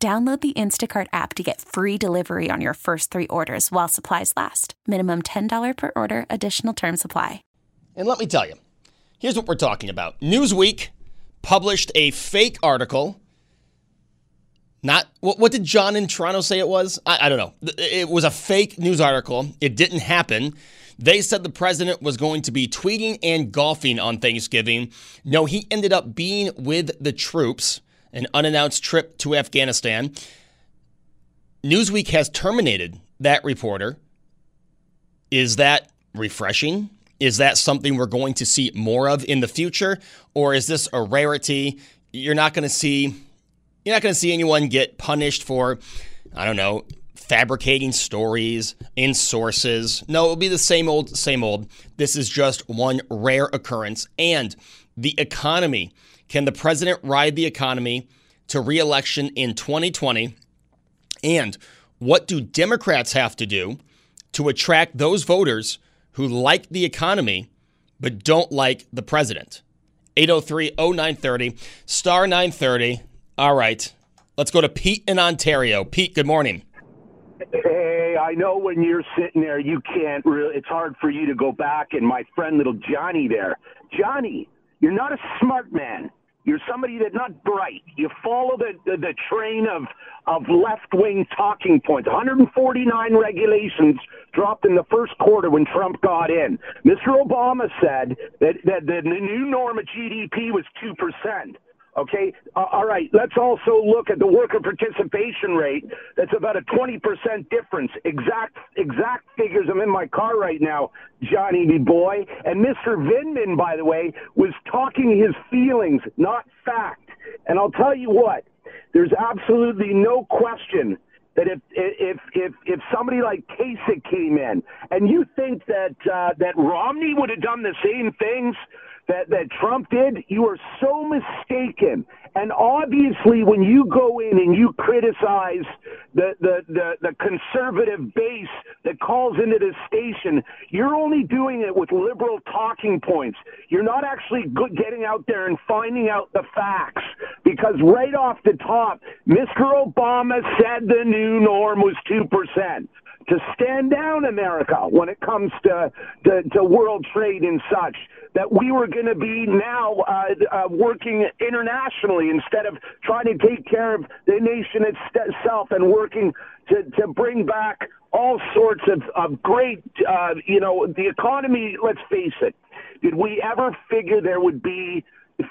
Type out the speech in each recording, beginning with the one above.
Download the Instacart app to get free delivery on your first three orders while supplies last. Minimum $10 per order, additional term supply. And let me tell you, here's what we're talking about Newsweek published a fake article. Not what, what did John in Toronto say it was? I, I don't know. It was a fake news article. It didn't happen. They said the president was going to be tweeting and golfing on Thanksgiving. No, he ended up being with the troops an unannounced trip to Afghanistan. Newsweek has terminated that reporter. Is that refreshing? Is that something we're going to see more of in the future? Or is this a rarity? You're not going to see you're not going to see anyone get punished for I don't know, fabricating stories in sources. No, it'll be the same old same old. This is just one rare occurrence and the economy can the president ride the economy to reelection in 2020? And what do Democrats have to do to attract those voters who like the economy but don't like the president? 803 0930, star 930. All right, let's go to Pete in Ontario. Pete, good morning. Hey, I know when you're sitting there, you can't really, it's hard for you to go back. And my friend, little Johnny there, Johnny, you're not a smart man. You're somebody that's not bright. You follow the, the, the train of, of left wing talking points. 149 regulations dropped in the first quarter when Trump got in. Mr. Obama said that, that the new norm of GDP was 2%. Okay. Uh, all right. Let's also look at the worker participation rate. That's about a 20% difference. Exact, exact figures. I'm in my car right now, Johnny B. Boy. And Mr. Vindman, by the way, was talking his feelings, not fact. And I'll tell you what, there's absolutely no question that if if if if somebody like Kasich came in, and you think that uh, that Romney would have done the same things that, that Trump did, you are so mistaken. And obviously, when you go in and you criticize the, the, the, the conservative base that calls into this station, you're only doing it with liberal talking points. You're not actually getting out there and finding out the facts. Because right off the top, Mr. Obama said the new norm was 2% to stand down America when it comes to, to, to world trade and such. That we were going to be now uh, uh, working internationally instead of trying to take care of the nation itself and working to, to bring back all sorts of, of great, uh, you know, the economy, let's face it. Did we ever figure there would be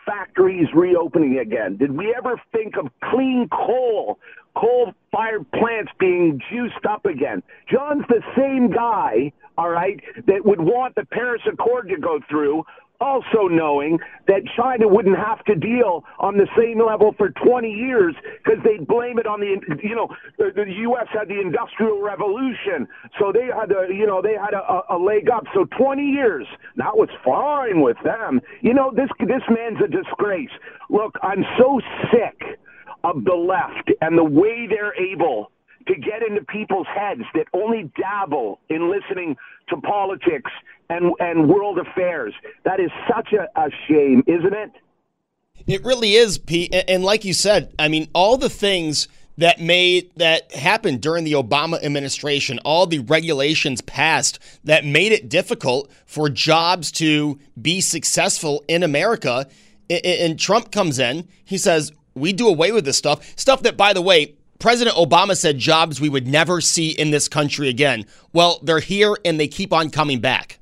factories reopening again? Did we ever think of clean coal, coal fired plants being juiced up again? John's the same guy, all right, that would want the Paris Accord to go through also knowing that China wouldn't have to deal on the same level for 20 years because they'd blame it on the, you know, the, the U.S. had the Industrial Revolution, so they had a, you know, they had a, a leg up. So 20 years, that was fine with them. You know, this this man's a disgrace. Look, I'm so sick of the left and the way they're able to get into people's heads that only dabble in listening to politics and, and world affairs. That is such a, a shame, isn't it? It really is, Pete. And like you said, I mean, all the things that made that happened during the Obama administration, all the regulations passed that made it difficult for jobs to be successful in America. And Trump comes in, he says, We do away with this stuff. Stuff that, by the way, President Obama said jobs we would never see in this country again. Well, they're here and they keep on coming back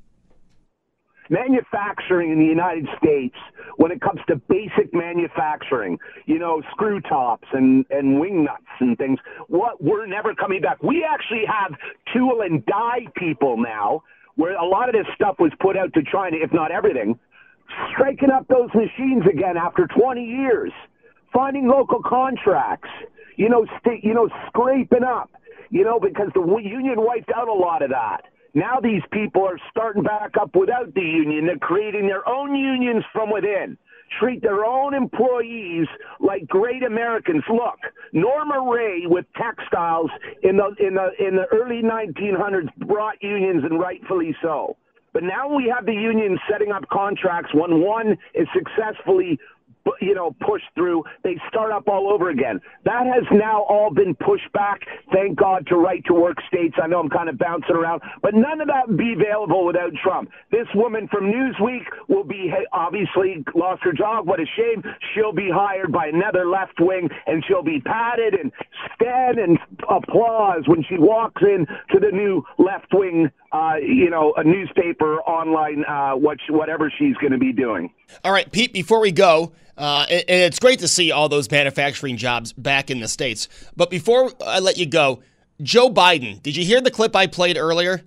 manufacturing in the United States when it comes to basic manufacturing, you know, screw tops and, and wing nuts and things, what we're never coming back. We actually have tool and die people now where a lot of this stuff was put out to China, if not everything, striking up those machines again after 20 years, finding local contracts. you know, st- you know, scraping up, you know, because the union wiped out a lot of that. Now these people are starting back up without the union. They're creating their own unions from within. Treat their own employees like great Americans. Look, Norma Rae with textiles in the in the in the early 1900s brought unions, and rightfully so. But now we have the unions setting up contracts when one is successfully you know, pushed through. They start up all over again. That has now all been pushed back. Thank God to right to work states. I know I'm kind of bouncing around, but none of that would be available without Trump. This woman from Newsweek will be obviously lost her job. What a shame. She'll be hired by another left wing and she'll be patted and stand and applause when she walks in to the new left wing, uh, you know, a newspaper online, uh, what, whatever she's going to be doing. All right, Pete, before we go, uh, and, and it's great to see all those manufacturing jobs back in the States. But before I let you go, Joe Biden, did you hear the clip I played earlier?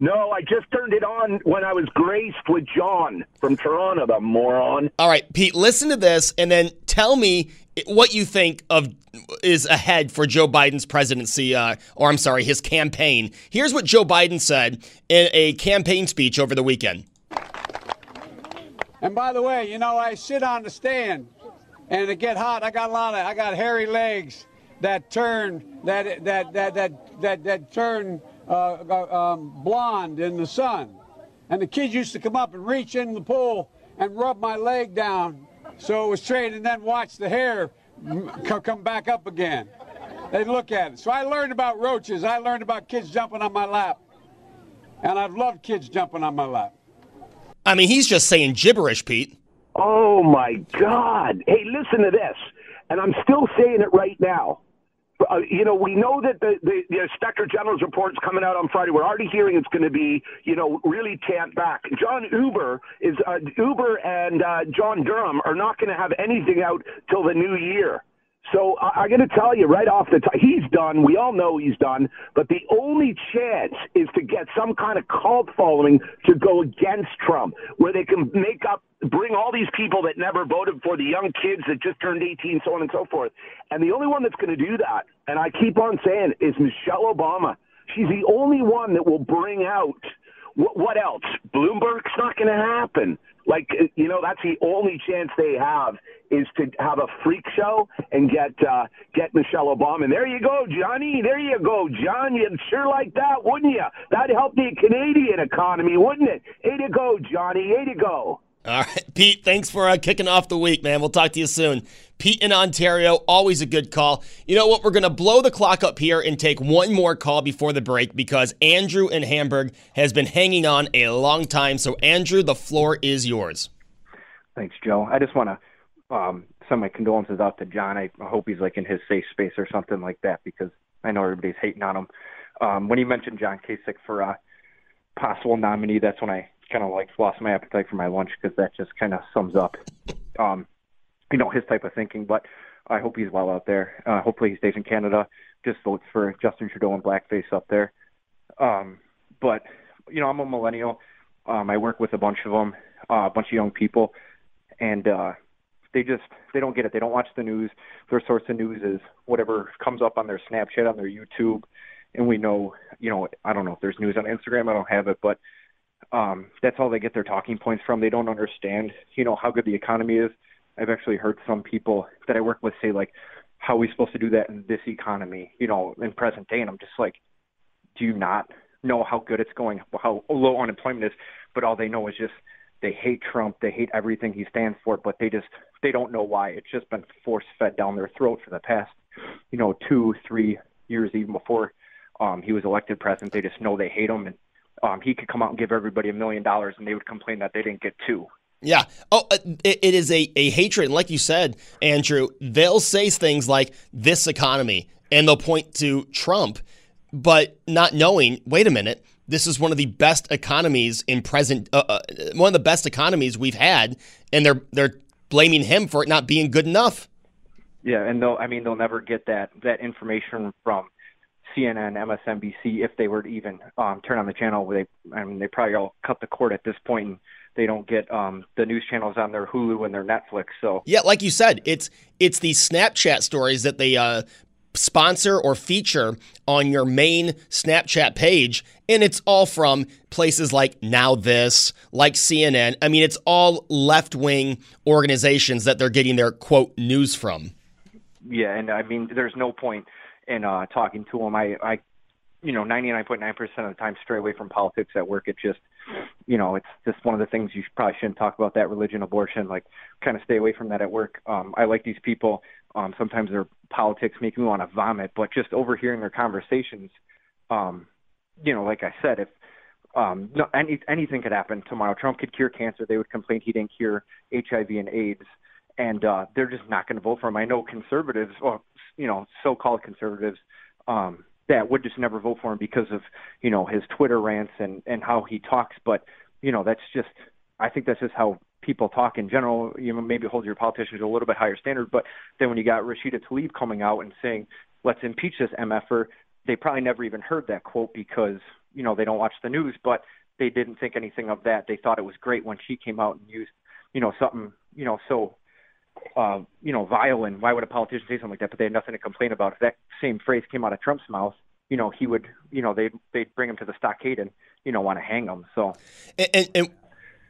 No, I just turned it on when I was graced with John from Toronto, the moron. All right, Pete, listen to this and then tell me what you think of is ahead for Joe Biden's presidency, uh, or I'm sorry, his campaign. Here's what Joe Biden said in a campaign speech over the weekend. And by the way, you know, I sit on the stand and it get hot. I got a lot of, I got hairy legs that turn, that, that, that, that, that, that turn uh, uh, um, blonde in the sun. And the kids used to come up and reach in the pool and rub my leg down so it was straight and then watch the hair come back up again. They'd look at it. So I learned about roaches. I learned about kids jumping on my lap. And I've loved kids jumping on my lap. I mean, he's just saying gibberish, Pete. Oh my God! Hey, listen to this, and I'm still saying it right now. Uh, you know, we know that the, the, the Inspector General's report is coming out on Friday. We're already hearing it's going to be, you know, really tamped back. John Huber is uh, Huber and uh, John Durham are not going to have anything out till the new year. So I, I got to tell you right off the top, he's done. We all know he's done. But the only chance is to get some kind of cult following to go against Trump, where they can make up, bring all these people that never voted for the young kids that just turned 18, so on and so forth. And the only one that's going to do that, and I keep on saying, is Michelle Obama. She's the only one that will bring out what, what else? Bloomberg's not going to happen. Like, you know, that's the only chance they have is to have a freak show and get uh, get Michelle Obama. And there you go, Johnny. There you go, John. You'd sure like that, wouldn't you? That'd help the Canadian economy, wouldn't it? Way to go, Johnny. Way to go. All right, Pete, thanks for uh, kicking off the week, man. We'll talk to you soon. Pete in Ontario, always a good call. You know what? We're going to blow the clock up here and take one more call before the break because Andrew in Hamburg has been hanging on a long time. So, Andrew, the floor is yours. Thanks, Joe. I just want to um, send my condolences out to John. I hope he's like in his safe space or something like that because I know everybody's hating on him. Um, when you mentioned John Kasich for a possible nominee, that's when I kind of like lost my appetite for my lunch because that just kind of sums up, um, you know, his type of thinking. But I hope he's well out there. Uh, hopefully he stays in Canada. Just votes for Justin Trudeau and blackface up there. Um, but you know, I'm a millennial. Um, I work with a bunch of them, uh, a bunch of young people, and uh, they just they don't get it. They don't watch the news. Their source of news is whatever comes up on their Snapchat, on their YouTube, and we know, you know, I don't know if there's news on Instagram. I don't have it, but um, that's all they get their talking points from. They don't understand, you know, how good the economy is. I've actually heard some people that I work with say like, "How are we supposed to do that in this economy?" You know, in present day, and I'm just like, do you not know how good it's going, how low unemployment is? But all they know is just they hate Trump, they hate everything he stands for, but they just they don't know why. It's just been force fed down their throat for the past, you know, two, three years, even before um, he was elected president. They just know they hate him and um, he could come out and give everybody a million dollars and they would complain that they didn't get two. Yeah. Oh, uh, it, it is a, a hatred. And like you said, Andrew, they'll say things like this economy and they'll point to Trump, but not knowing, wait a minute, this is one of the best economies in present, uh, uh, one of the best economies we've had. And they're, they're blaming him for it not being good enough. Yeah. And they'll, I mean, they'll never get that, that information from CNN, MSNBC, if they were to even um, turn on the channel. They, I mean, they probably all cut the cord at this point, and they don't get um, the news channels on their Hulu and their Netflix. So yeah, like you said, it's it's these Snapchat stories that they uh, sponsor or feature on your main Snapchat page. And it's all from places like Now This, like CNN. I mean, it's all left wing organizations that they're getting their quote news from. Yeah, and I mean, there's no point in uh, talking to them. I, I, you know, 99.9% of the time, stray away from politics at work. It just, you know, it's just one of the things you probably shouldn't talk about that religion, abortion, like kind of stay away from that at work. Um, I like these people. Um, sometimes their politics make me want to vomit, but just overhearing their conversations, um, you know, like I said, if um, no, any, anything could happen tomorrow. Trump could cure cancer. They would complain he didn't cure HIV and AIDS, and uh, they're just not going to vote for him. I know conservatives, or you know, so-called conservatives, um, that would just never vote for him because of you know his Twitter rants and and how he talks. But you know, that's just I think that's just how people talk in general. You know, maybe hold your politicians to a little bit higher standard. But then when you got Rashida Tlaib coming out and saying, "Let's impeach this mf'er," they probably never even heard that quote because you know they don't watch the news. But they didn't think anything of that. They thought it was great when she came out and used you know something you know so uh, you know vile and why would a politician say something like that? But they had nothing to complain about. If that same phrase came out of Trump's mouth, you know he would you know they'd they'd bring him to the stockade and you know want to hang him. So and, and, and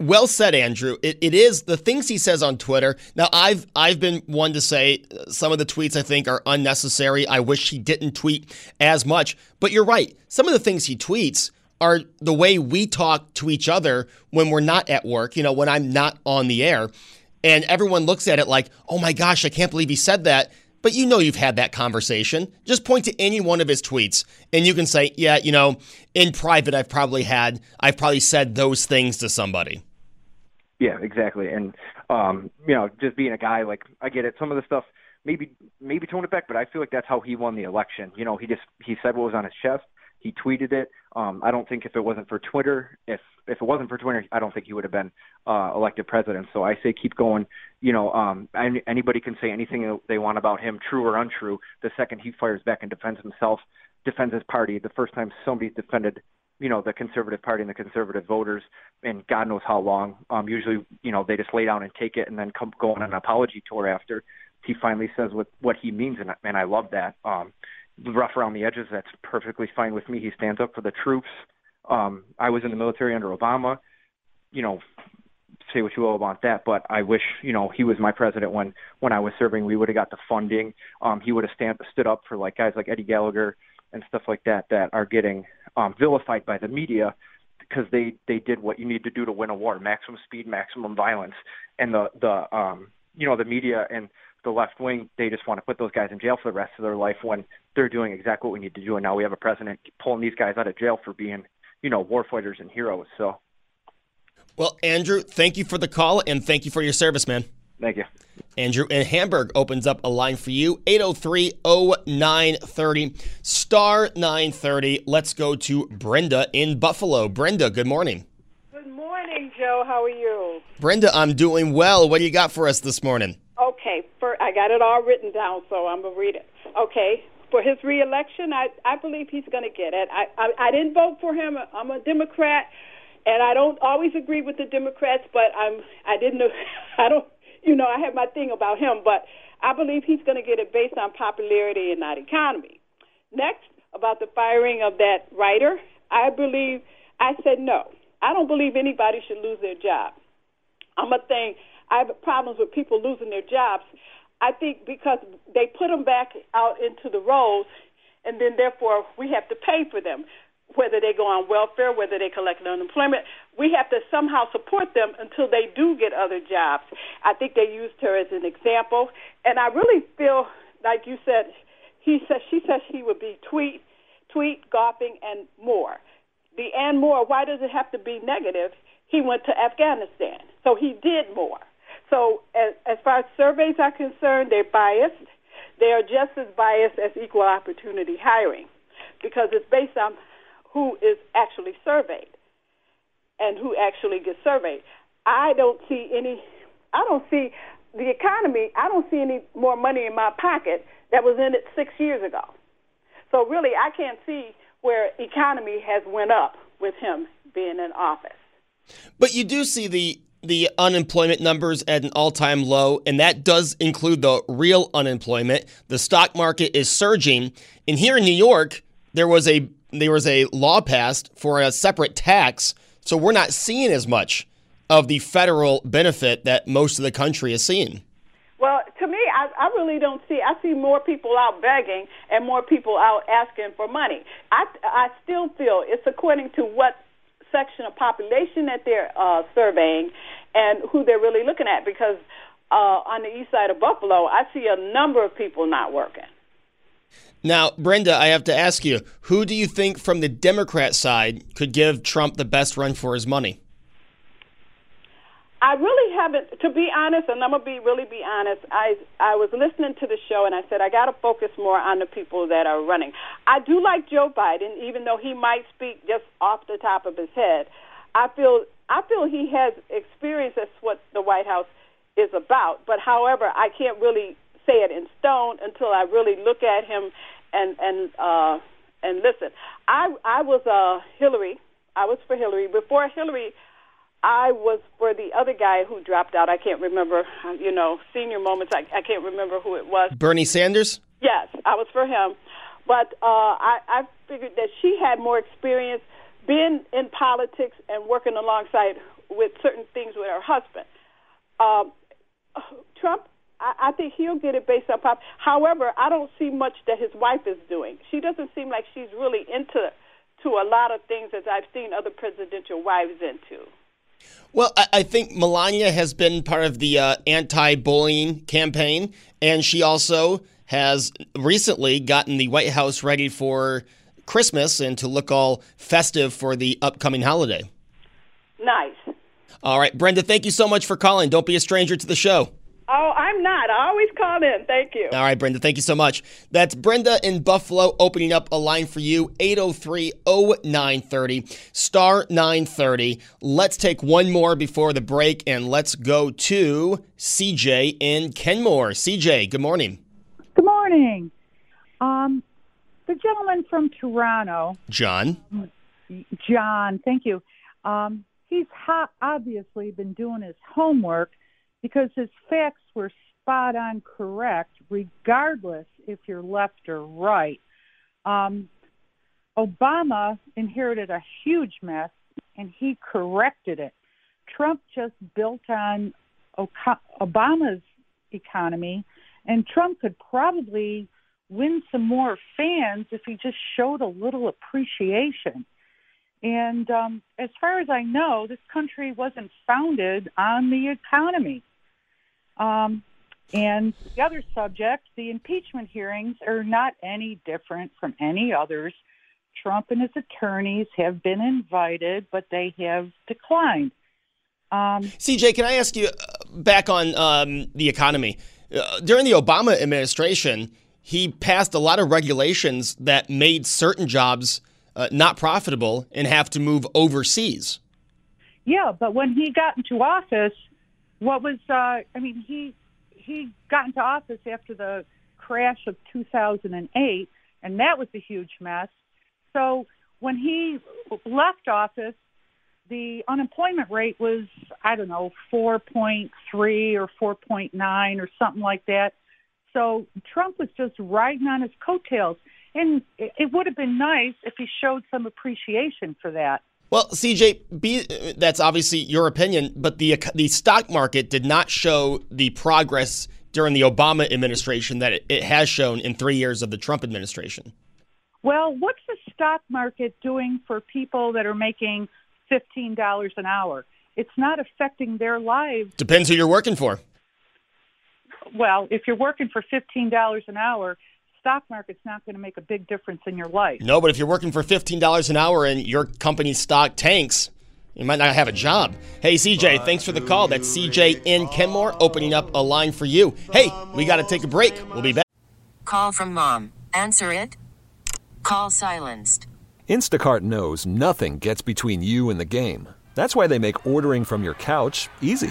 well said, Andrew. It, it is the things he says on Twitter. Now, I've I've been one to say uh, some of the tweets I think are unnecessary. I wish he didn't tweet as much. But you're right. Some of the things he tweets are the way we talk to each other when we're not at work. You know, when I'm not on the air, and everyone looks at it like, "Oh my gosh, I can't believe he said that." But you know you've had that conversation. Just point to any one of his tweets and you can say, yeah, you know, in private, I've probably had, I've probably said those things to somebody. Yeah, exactly. And um, you know, just being a guy, like I get it. Some of the stuff maybe maybe tone it back, but I feel like that's how he won the election. You know, he just he said what was on his chest. He tweeted it. Um, I don't think if it wasn't for Twitter, if if it wasn't for Twitter, I don't think he would have been uh, elected president. So I say keep going. You know, um, any, anybody can say anything they want about him, true or untrue. The second he fires back and defends himself, defends his party. The first time somebody's defended you know the conservative party and the conservative voters and god knows how long. Um usually you know they just lay down and take it and then come go on an apology tour after. He finally says what what he means and and i love that. Um rough around the edges that's perfectly fine with me. He stands up for the troops. Um i was in the military under obama. You know say what you will about that, but I wish you know he was my president when when I was serving. We would have got the funding. Um, he would have stand, stood up for like guys like Eddie Gallagher and stuff like that that are getting um, vilified by the media because they they did what you need to do to win a war: maximum speed, maximum violence, and the the um, you know the media and the left wing they just want to put those guys in jail for the rest of their life when they're doing exactly what we need to do. And now we have a president pulling these guys out of jail for being you know war fighters and heroes. So. Well, Andrew, thank you for the call and thank you for your service, man. Thank you. Andrew in Hamburg opens up a line for you 803 0930 star 930. Let's go to Brenda in Buffalo. Brenda, good morning. Good morning, Joe. How are you? Brenda, I'm doing well. What do you got for us this morning? Okay, for, I got it all written down, so I'm going to read it. Okay, for his reelection, I, I believe he's going to get it. I, I, I didn't vote for him. I'm a Democrat, and I don't always agree with the Democrats, but I'm I didn't I don't you know, I have my thing about him, but I believe he's going to get it based on popularity and not economy. Next, about the firing of that writer, I believe, I said no. I don't believe anybody should lose their job. I'm a thing, I have problems with people losing their jobs. I think because they put them back out into the roles, and then therefore we have to pay for them whether they go on welfare, whether they collect unemployment. We have to somehow support them until they do get other jobs. I think they used her as an example, and I really feel like you said. He said she said she would be tweet, tweet, golfing, and more. The and more. Why does it have to be negative? He went to Afghanistan, so he did more. So as, as far as surveys are concerned, they're biased. They are just as biased as equal opportunity hiring because it's based on who is actually surveyed and who actually gets surveyed. I don't see any, I don't see the economy, I don't see any more money in my pocket that was in it six years ago. So really, I can't see where economy has went up with him being in office. But you do see the the unemployment numbers at an all-time low and that does include the real unemployment. The stock market is surging. And here in New York, there was a there was a law passed for a separate tax, so we're not seeing as much of the federal benefit that most of the country is seeing. Well, to me, I, I really don't see. I see more people out begging and more people out asking for money. I, I still feel it's according to what section of population that they're uh, surveying and who they're really looking at. Because uh, on the east side of Buffalo, I see a number of people not working. Now, Brenda, I have to ask you, who do you think from the Democrat side could give Trump the best run for his money? I really haven't, to be honest, and I'm gonna be really be honest. I I was listening to the show and I said I got to focus more on the people that are running. I do like Joe Biden, even though he might speak just off the top of his head. I feel I feel he has experience. That's what the White House is about. But however, I can't really say it in stone until I really look at him and and uh, and listen. I I was uh, Hillary. I was for Hillary before Hillary. I was for the other guy who dropped out. I can't remember, you know, senior moments. I, I can't remember who it was. Bernie Sanders? Yes, I was for him. But uh, I, I figured that she had more experience being in politics and working alongside with certain things with her husband. Um, Trump, I, I think he'll get it based on pop. However, I don't see much that his wife is doing. She doesn't seem like she's really into to a lot of things as I've seen other presidential wives into. Well, I think Melania has been part of the uh, anti bullying campaign, and she also has recently gotten the White House ready for Christmas and to look all festive for the upcoming holiday. Nice. All right, Brenda, thank you so much for calling. Don't be a stranger to the show. Oh, I'm not. I always call in. Thank you. All right, Brenda. Thank you so much. That's Brenda in Buffalo opening up a line for you 803 0930 star 930. Let's take one more before the break and let's go to CJ in Kenmore. CJ, good morning. Good morning. Um, the gentleman from Toronto, John. John, thank you. Um, he's ha- obviously been doing his homework because his facts were spot on correct, regardless if you're left or right. Um, Obama inherited a huge mess and he corrected it. Trump just built on Obama's economy, and Trump could probably win some more fans if he just showed a little appreciation. And um, as far as I know, this country wasn't founded on the economy. Um, and the other subject, the impeachment hearings are not any different from any others. Trump and his attorneys have been invited, but they have declined. Um, CJ, can I ask you uh, back on um, the economy? Uh, during the Obama administration, he passed a lot of regulations that made certain jobs uh, not profitable and have to move overseas. Yeah, but when he got into office, what was uh, I mean he he got into office after the crash of 2008 and that was a huge mess. So when he left office the unemployment rate was I don't know 4.3 or 4.9 or something like that. So Trump was just riding on his coattails. And it would have been nice if he showed some appreciation for that well, CJ, be, that's obviously your opinion, but the the stock market did not show the progress during the Obama administration that it, it has shown in three years of the Trump administration. Well, what's the stock market doing for people that are making fifteen dollars an hour? It's not affecting their lives. Depends who you're working for. Well, if you're working for fifteen dollars an hour, stock market's not going to make a big difference in your life. No, but if you're working for $15 an hour and your company's stock tanks, you might not have a job. Hey, CJ, thanks for the call. That's CJ in Kenmore opening up a line for you. Hey, we got to take a break. We'll be back. Call from mom. Answer it. Call silenced. Instacart knows nothing gets between you and the game. That's why they make ordering from your couch easy.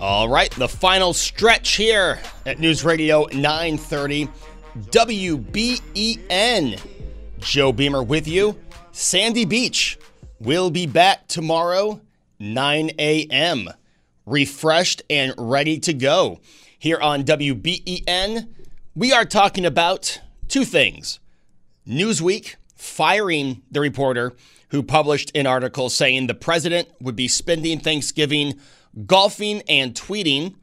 All right, the final stretch here at News Radio 930 WBEN. Joe Beamer with you. Sandy Beach will be back tomorrow, 9 a.m. Refreshed and ready to go. Here on WBEN, we are talking about two things Newsweek firing the reporter who published an article saying the president would be spending Thanksgiving golfing and tweeting.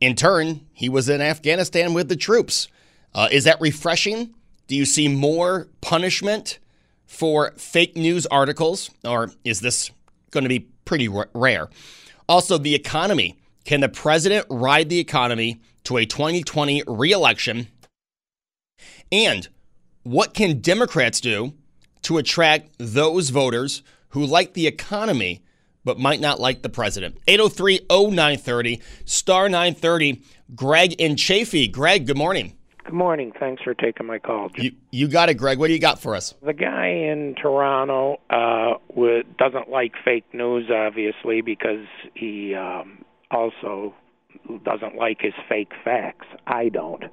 In turn, he was in Afghanistan with the troops. Uh, is that refreshing? Do you see more punishment for fake news articles, or is this going to be pretty rare? Also, the economy. Can the president ride the economy to a 2020 reelection? And what can Democrats do to attract those voters who like the economy but might not like the president? 803 0930, star 930, Greg and Chaffee. Greg, good morning. Good morning. Thanks for taking my call. You, you got it, Greg. What do you got for us? The guy in Toronto uh, doesn't like fake news, obviously, because he um, also doesn't like his fake facts. I don't.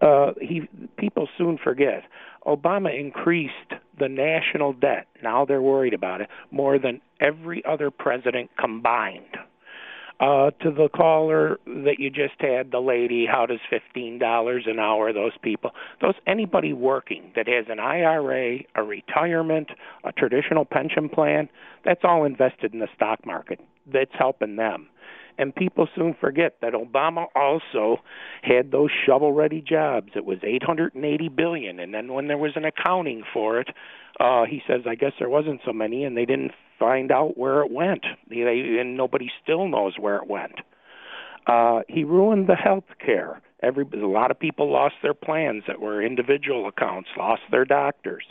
Uh, he people soon forget. Obama increased the national debt. Now they're worried about it more than every other president combined. Uh, to the caller that you just had, the lady, how does fifteen dollars an hour? Those people, those anybody working that has an IRA, a retirement, a traditional pension plan, that's all invested in the stock market. That's helping them. And people soon forget that Obama also had those shovel-ready jobs. It was 880 billion, and then when there was an accounting for it, uh, he says, I guess there wasn't so many, and they didn't find out where it went. They, and nobody still knows where it went. Uh, he ruined the health care. Every a lot of people lost their plans that were individual accounts, lost their doctors.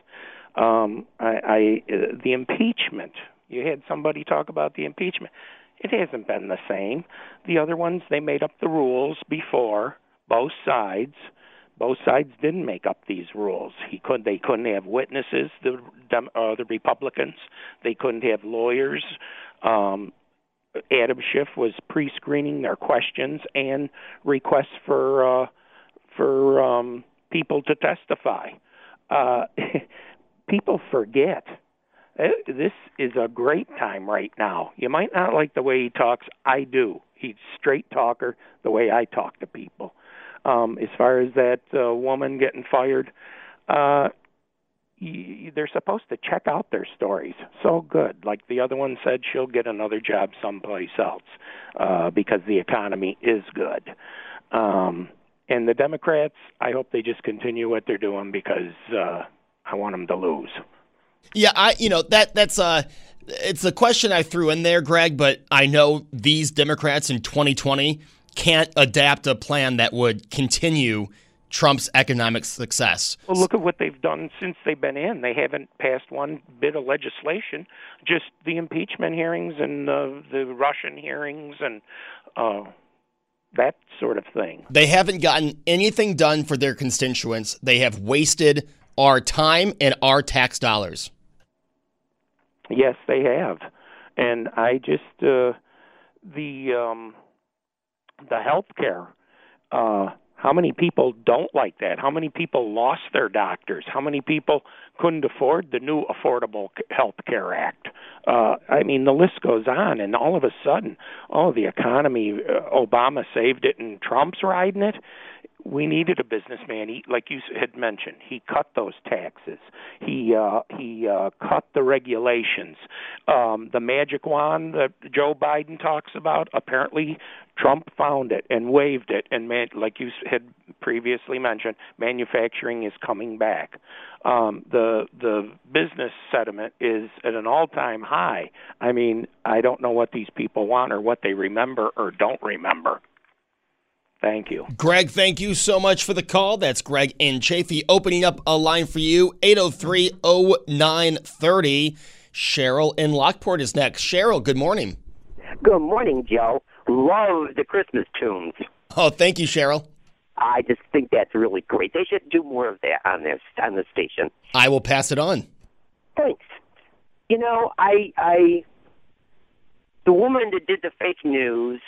Um, I, I uh, the impeachment. You had somebody talk about the impeachment. It hasn't been the same. The other ones they made up the rules before both sides. Both sides didn't make up these rules. He could they couldn't have witnesses. The uh, the Republicans they couldn't have lawyers. Um, Adam Schiff was pre-screening their questions and requests for uh, for um, people to testify. Uh, people forget. This is a great time right now. You might not like the way he talks. I do. He's straight talker, the way I talk to people. Um, as far as that uh, woman getting fired, uh, y- they're supposed to check out their stories. So good. Like the other one said, she'll get another job someplace else uh, because the economy is good. Um, and the Democrats, I hope they just continue what they're doing because uh, I want them to lose. Yeah, I you know that that's uh it's a question I threw in there, Greg, but I know these Democrats in 2020 can't adapt a plan that would continue Trump's economic success. Well, look at what they've done since they've been in. They haven't passed one bit of legislation, just the impeachment hearings and uh, the Russian hearings and uh, that sort of thing. They haven't gotten anything done for their constituents. They have wasted our time and our tax dollars. Yes, they have, and I just uh, the um, the health care. Uh, How many people don't like that? How many people lost their doctors? How many people couldn't afford the new Affordable Health Care Act? Uh, I mean, the list goes on, and all of a sudden, oh, the economy, uh, Obama saved it, and Trump's riding it we needed a businessman. He, like you had mentioned, he cut those taxes. He uh, he uh, cut the regulations. Um, the magic wand that Joe Biden talks about. Apparently, Trump found it and waved it. And man, like you had previously mentioned, manufacturing is coming back. Um, the the business sentiment is at an all time high. I mean, I don't know what these people want or what they remember or don't remember. Thank you. Greg, thank you so much for the call. That's Greg and Chaffee opening up a line for you 803 0930. Cheryl in Lockport is next. Cheryl, good morning. Good morning, Joe. Love the Christmas tunes. Oh, thank you, Cheryl. I just think that's really great. They should do more of that on this on the station. I will pass it on. Thanks. You know, I I the woman that did the fake news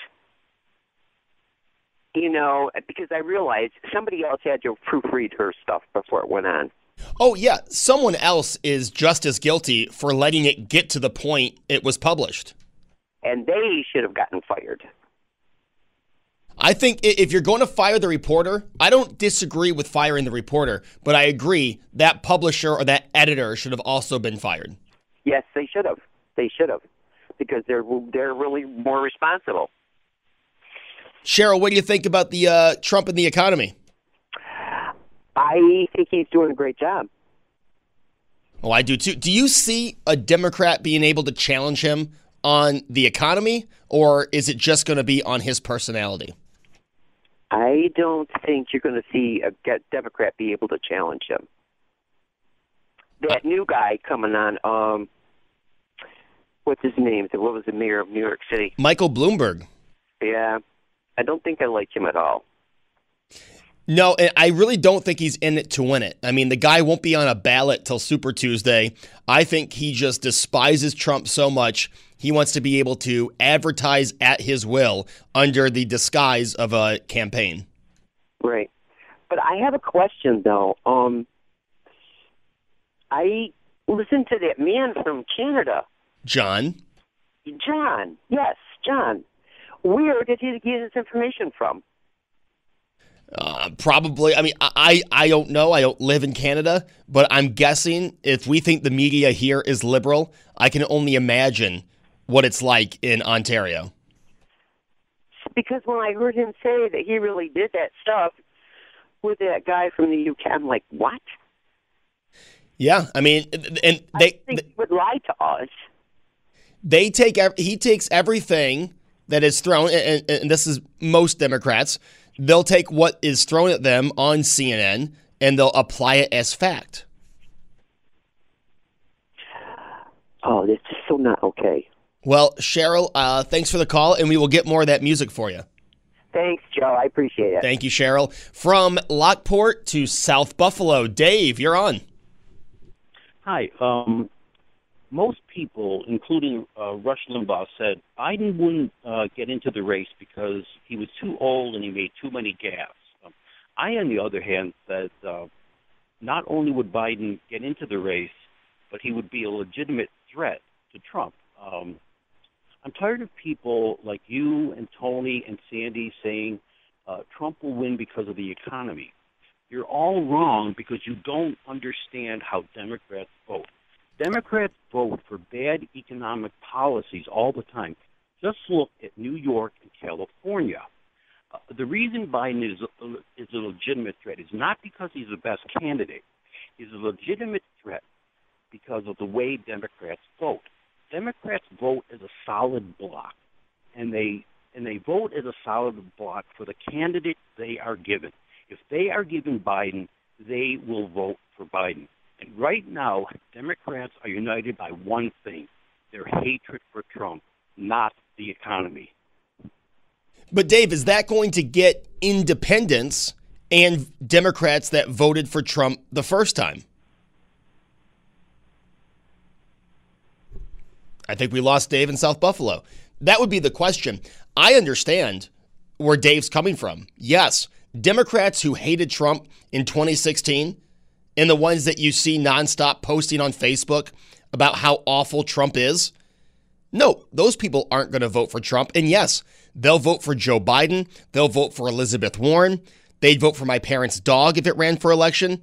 you know, because I realized somebody else had to proofread her stuff before it went on. Oh, yeah. Someone else is just as guilty for letting it get to the point it was published. And they should have gotten fired. I think if you're going to fire the reporter, I don't disagree with firing the reporter, but I agree that publisher or that editor should have also been fired. Yes, they should have. They should have, because they're they're really more responsible. Cheryl, what do you think about the uh, Trump and the economy? I think he's doing a great job. Oh, I do too. Do you see a Democrat being able to challenge him on the economy, or is it just going to be on his personality? I don't think you're going to see a Democrat be able to challenge him. That new guy coming on, um, what's his name? What was the mayor of New York City? Michael Bloomberg. Yeah, I don't think I like him at all. No, I really don't think he's in it to win it. I mean, the guy won't be on a ballot till Super Tuesday. I think he just despises Trump so much. He wants to be able to advertise at his will under the disguise of a campaign. Right. But I have a question though. Um I listened to that man from Canada. John. John. Yes, John. Where did he get his information from? Uh, probably. I mean, I I don't know. I don't live in Canada, but I'm guessing if we think the media here is liberal, I can only imagine what it's like in Ontario. Because when I heard him say that he really did that stuff with that guy from the UK, I'm like, what? Yeah, I mean, and they I think he would lie to us. They take he takes everything that is thrown, and, and this is most Democrats, they'll take what is thrown at them on CNN and they'll apply it as fact. Oh, this is so not okay. Well, Cheryl, uh, thanks for the call, and we will get more of that music for you. Thanks, Joe. I appreciate it. Thank you, Cheryl. From Lockport to South Buffalo, Dave, you're on. Hi. Um, most people, including uh, Rush Limbaugh, said Biden wouldn't uh, get into the race because he was too old and he made too many gaffes. Um, I, on the other hand, said uh, not only would Biden get into the race, but he would be a legitimate threat to Trump. Um, I'm tired of people like you and Tony and Sandy saying uh, Trump will win because of the economy. You're all wrong because you don't understand how Democrats vote. Democrats vote for bad economic policies all the time. Just look at New York and California. Uh, the reason Biden is is a legitimate threat is not because he's the best candidate. He's a legitimate threat because of the way Democrats vote. Democrats vote as a solid block, and they and they vote as a solid block for the candidate they are given. If they are given Biden, they will vote for Biden. And right now, Democrats are united by one thing their hatred for Trump, not the economy. But, Dave, is that going to get independents and Democrats that voted for Trump the first time? I think we lost Dave in South Buffalo. That would be the question. I understand where Dave's coming from. Yes, Democrats who hated Trump in 2016 and the ones that you see nonstop posting on Facebook about how awful Trump is, no, those people aren't going to vote for Trump. And yes, they'll vote for Joe Biden. They'll vote for Elizabeth Warren. They'd vote for my parents' dog if it ran for election.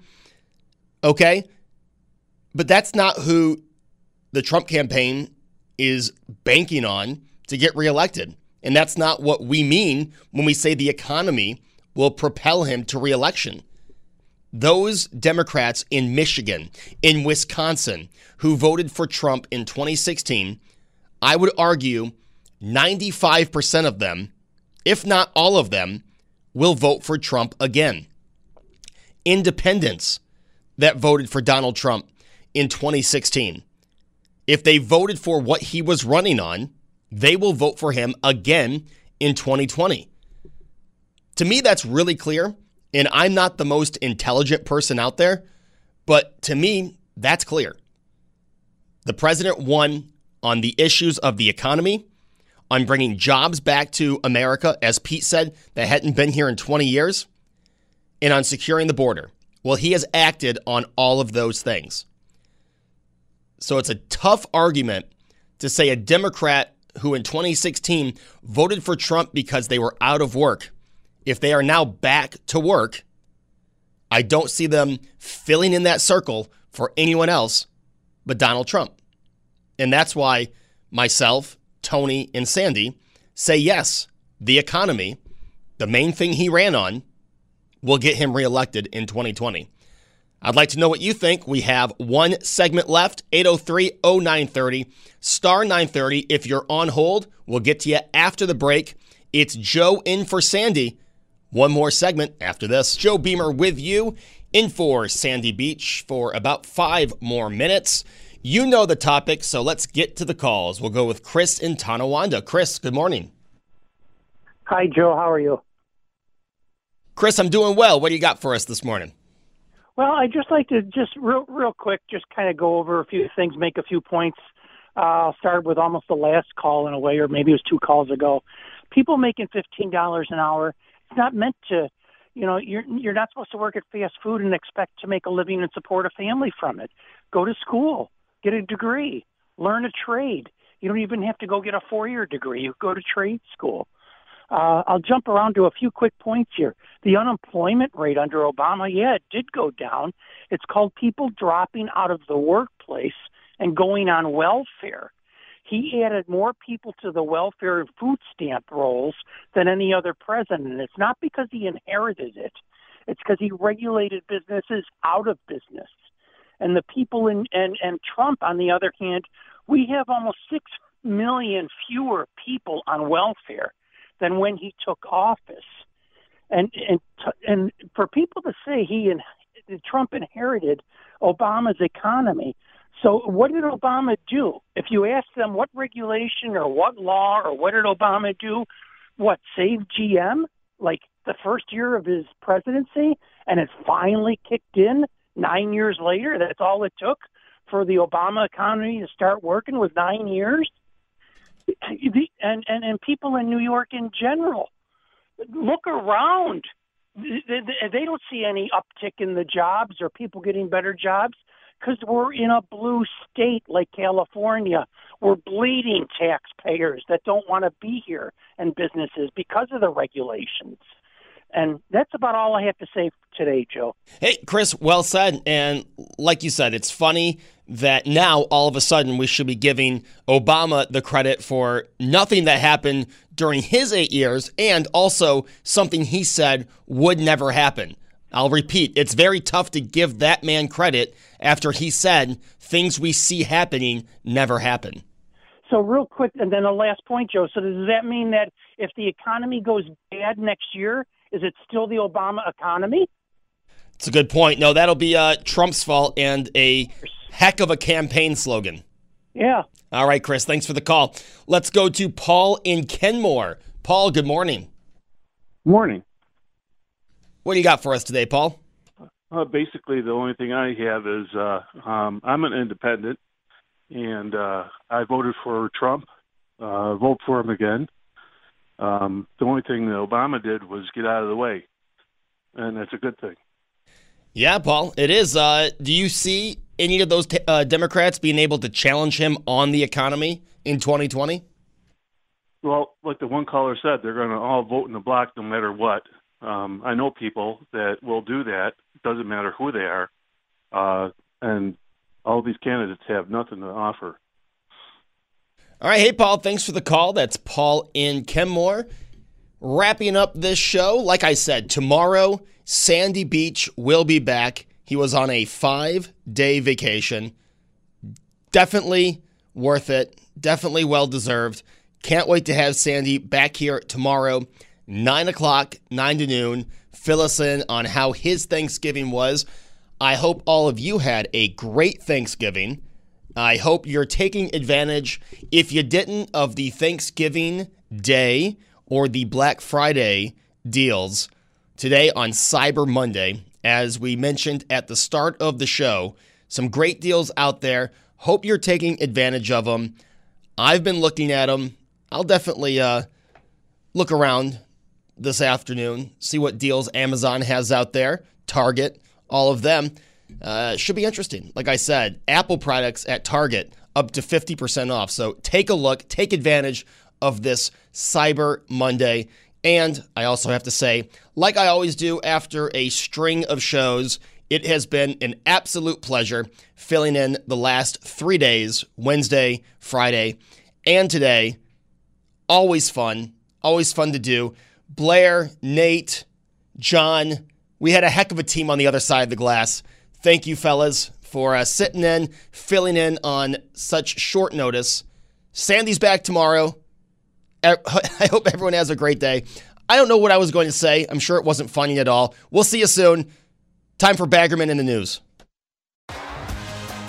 Okay? But that's not who the Trump campaign is banking on to get reelected. And that's not what we mean when we say the economy will propel him to reelection. Those Democrats in Michigan, in Wisconsin, who voted for Trump in 2016, I would argue 95% of them, if not all of them, will vote for Trump again. Independents that voted for Donald Trump in 2016, if they voted for what he was running on, they will vote for him again in 2020. To me, that's really clear. And I'm not the most intelligent person out there, but to me, that's clear. The president won on the issues of the economy, on bringing jobs back to America, as Pete said, that hadn't been here in 20 years, and on securing the border. Well, he has acted on all of those things. So it's a tough argument to say a Democrat who in 2016 voted for Trump because they were out of work, if they are now back to work, I don't see them filling in that circle for anyone else but Donald Trump. And that's why myself, Tony, and Sandy say yes, the economy, the main thing he ran on, will get him reelected in 2020. I'd like to know what you think. We have one segment left 803 0930, star 930. If you're on hold, we'll get to you after the break. It's Joe in for Sandy. One more segment after this. Joe Beamer with you in for Sandy Beach for about five more minutes. You know the topic, so let's get to the calls. We'll go with Chris in Tonawanda. Chris, good morning. Hi, Joe. How are you? Chris, I'm doing well. What do you got for us this morning? Well, I'd just like to just real, real quick, just kind of go over a few things, make a few points. Uh, I'll start with almost the last call in a way, or maybe it was two calls ago. People making fifteen dollars an hour. It's not meant to, you know, you're you're not supposed to work at fast food and expect to make a living and support a family from it. Go to school get a degree, learn a trade. You don't even have to go get a four-year degree. You go to trade school. Uh, I'll jump around to a few quick points here. The unemployment rate under Obama, yeah, it did go down. It's called people dropping out of the workplace and going on welfare. He added more people to the welfare and food stamp rolls than any other president. It's not because he inherited it. It's because he regulated businesses out of business. And the people in and, and Trump, on the other hand, we have almost six million fewer people on welfare than when he took office. And and and for people to say he and Trump inherited Obama's economy. So what did Obama do? If you ask them what regulation or what law or what did Obama do, what save GM like the first year of his presidency and it finally kicked in nine years later. That's all it took for the Obama economy to start working was nine years. And and and people in New York in general, look around. They don't see any uptick in the jobs or people getting better jobs because we're in a blue state like California. We're bleeding taxpayers that don't want to be here and businesses because of the regulations. And that's about all I have to say today, Joe. Hey, Chris, well said. And like you said, it's funny that now all of a sudden we should be giving Obama the credit for nothing that happened during his eight years and also something he said would never happen. I'll repeat, it's very tough to give that man credit after he said things we see happening never happen. So, real quick, and then the last point, Joe. So, does that mean that if the economy goes bad next year, is it still the Obama economy? It's a good point. No, that'll be uh, Trump's fault and a heck of a campaign slogan. Yeah. All right, Chris, thanks for the call. Let's go to Paul in Kenmore. Paul, good morning. Morning. What do you got for us today, Paul? Uh, basically, the only thing I have is uh, um, I'm an independent, and uh, I voted for Trump. Uh, vote for him again. Um, the only thing that Obama did was get out of the way. and that's a good thing. Yeah, Paul, it is. Uh, do you see any of those t- uh, Democrats being able to challenge him on the economy in 2020? Well, like the one caller said, they're going to all vote in the block no matter what. Um, I know people that will do that. Doesn't matter who they are, uh, and all these candidates have nothing to offer. All right, hey Paul, thanks for the call. That's Paul in Kenmore. Wrapping up this show, like I said, tomorrow Sandy Beach will be back. He was on a five day vacation. Definitely worth it. Definitely well deserved. Can't wait to have Sandy back here tomorrow, 9 o'clock, 9 to noon. Fill us in on how his Thanksgiving was. I hope all of you had a great Thanksgiving. I hope you're taking advantage, if you didn't, of the Thanksgiving Day or the Black Friday deals today on Cyber Monday. As we mentioned at the start of the show, some great deals out there. Hope you're taking advantage of them. I've been looking at them. I'll definitely uh, look around this afternoon, see what deals Amazon has out there, Target, all of them. Uh, should be interesting. Like I said, Apple products at Target up to 50% off. So take a look, take advantage of this Cyber Monday. And I also have to say, like I always do after a string of shows, it has been an absolute pleasure filling in the last three days Wednesday, Friday, and today. Always fun, always fun to do. Blair, Nate, John, we had a heck of a team on the other side of the glass. Thank you, fellas, for uh, sitting in, filling in on such short notice. Sandy's back tomorrow. I hope everyone has a great day. I don't know what I was going to say. I'm sure it wasn't funny at all. We'll see you soon. Time for Baggerman in the news.